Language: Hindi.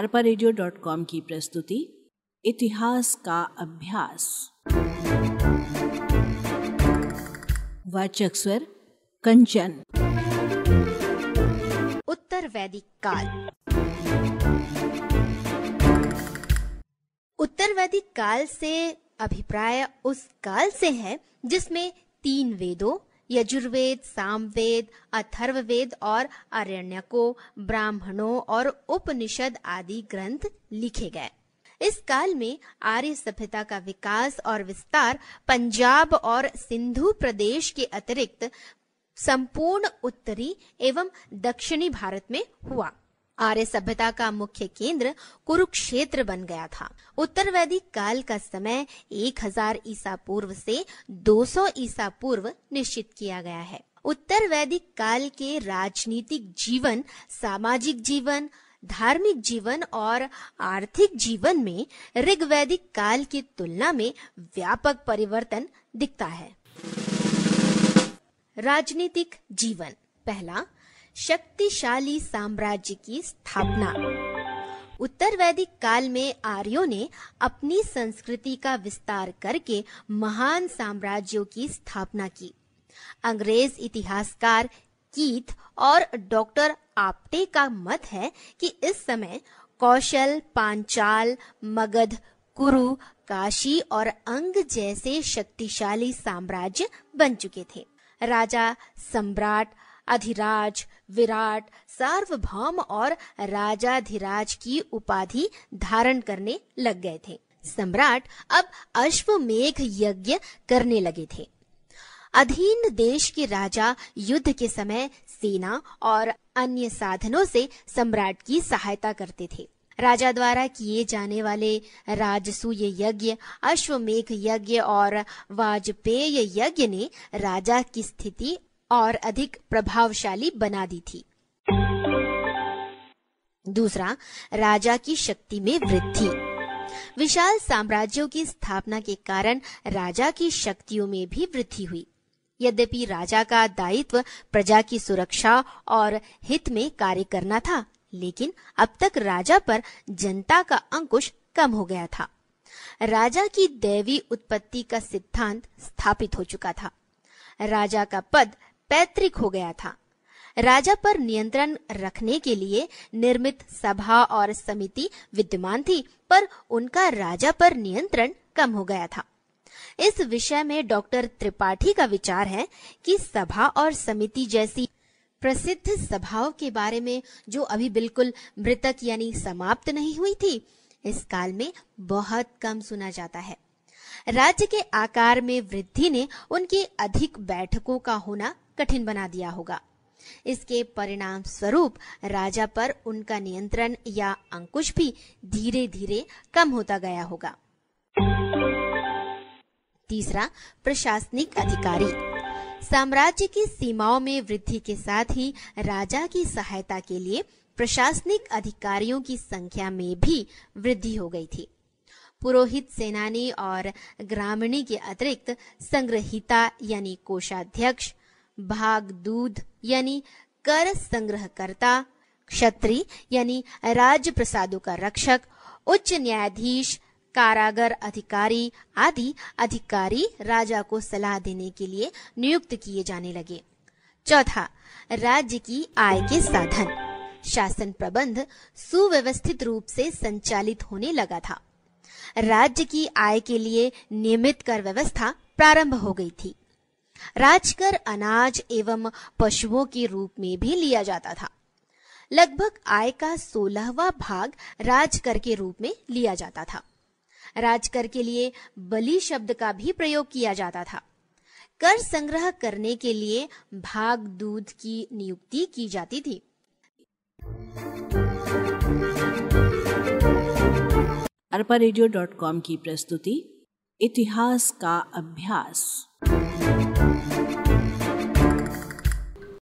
अरपा की प्रस्तुति, इतिहास का अभ्यास। वाचक स्वर, कंचन। उत्तर वैदिक काल। उत्तर वैदिक काल से अभिप्राय उस काल से है जिसमें तीन वेदों यजुर्वेद, सामवेद, अथर्ववेद और अरण्यको, ब्राह्मणों और उपनिषद आदि ग्रंथ लिखे गए। इस काल में आर्य सभ्यता का विकास और विस्तार पंजाब और सिंधु प्रदेश के अतिरिक्त संपूर्ण उत्तरी एवं दक्षिणी भारत में हुआ। आर्य सभ्यता का मुख्य केंद्र कुरुक्षेत्र बन गया था। उत्तर वैदिक काल का समय 1000 ईसा पूर्व से 200 ईसा पूर्व निश्चित किया गया है। उत्तर वैदिक काल के राजनीतिक जीवन, सामाजिक जीवन, धार्मिक जीवन और आर्थिक जीवन में ऋग्वैदिक काल की तुलना में व्यापक परिवर्तन दिखता है। राजनीतिक जीवन, पहला शक्तिशाली साम्राज्य की स्थापना। उत्तर वैदिक काल में आर्यों ने अपनी संस्कृति का विस्तार करके महान साम्राज्यों की स्थापना की। अंग्रेज़ इतिहासकार कीथ और डॉक्टर आप्टे का मत है कि इस समय कौशल, पांचाल, मगध, कुरु, काशी और अंग जैसे शक्तिशाली साम्राज्य बन चुके थे। राजा सम्राट अधिराज, विराट, सार्वभौम और राजाधिराज की उपाधि धारण करने लग गए थे। सम्राट अब अश्वमेघ यज्ञ करने लगे थे। अधीन देश के राजा युद्ध के समय सेना और अन्य साधनों से सम्राट की सहायता करते थे। राजा द्वारा किए जाने वाले राजसूय यज्ञ, अश्वमेघ यज्ञ और वाजपेय यज्ञ ने राजा की स्थिति और अधिक प्रभावशाली बना दी थी। दूसरा, राजा की शक्ति में वृद्धि। विशाल साम्राज्यों की स्थापना के कारण राजा की शक्तियों में भी वृद्धि हुई। यद्यपि राजा का दायित्व प्रजा की सुरक्षा और हित में कार्य करना था, लेकिन अब तक राजा पर जनता का अंकुश कम हो गया था। राजा की दैवी उत्पत्ति का सिद्धांत स्थापित हो चुका था। राजा का पद पैतृक हो गया था। राजा पर नियंत्रण रखने के लिए निर्मित सभा और समिति विद्यमान थी, पर उनका राजा पर नियंत्रण कम हो गया था। इस विषय में डॉक्टर त्रिपाठी का विचार है कि सभा और समिति जैसी प्रसिद्ध सभाओं के बारे में जो अभी बिल्कुल मृतक यानी समाप्त नहीं हुई थी, इस काल में बहुत कम सुना जाता है। राज्य के आकार में वृद्धि ने उनकी अधिक बैठकों का होना कठिन बना दिया होगा। इसके परिणाम स्वरूप राजा पर उनका नियंत्रण या अंकुश भी धीरे धीरे कम होता गया होगा। तीसरा, प्रशासनिक अधिकारी। साम्राज्य की सीमाओं में वृद्धि के साथ ही राजा की सहायता के लिए प्रशासनिक अधिकारियों की संख्या में भी वृद्धि हो गई थी। पुरोहित सेनानी और ग्रामीणी के अतिरिक्त संग्रहिता यानी कोषाध्यक्ष भाग दूध, यानी कर संग्रहकर्ता, क्षत्रि, यानी राज्य प्रसादों का रक्षक, उच्च न्यायाधीश, कारागर अधिकारी आदि अधिकारी राजा को सलाह देने के लिए नियुक्त किए जाने लगे। चौथा, राज्य की आय के साधन। शासन प्रबंध सुव्यवस्थित रूप से संचालित होने लगा था। राज्य की आय के लिए नियमित कर व्यवस्था प्रारंभ हो गई थी। राजकर अनाज एवं पशुओं के रूप में भी लिया जाता था। लगभग आय का सोलहवा भाग राजकर के रूप में लिया जाता था। राजकर के लिए बलि शब्द का भी प्रयोग किया जाता था। कर संग्रह करने के लिए भाग दूध की नियुक्ति की जाती थी। अरपा रेडियो डॉट कॉम की प्रस्तुति, इतिहास का अभ्यास।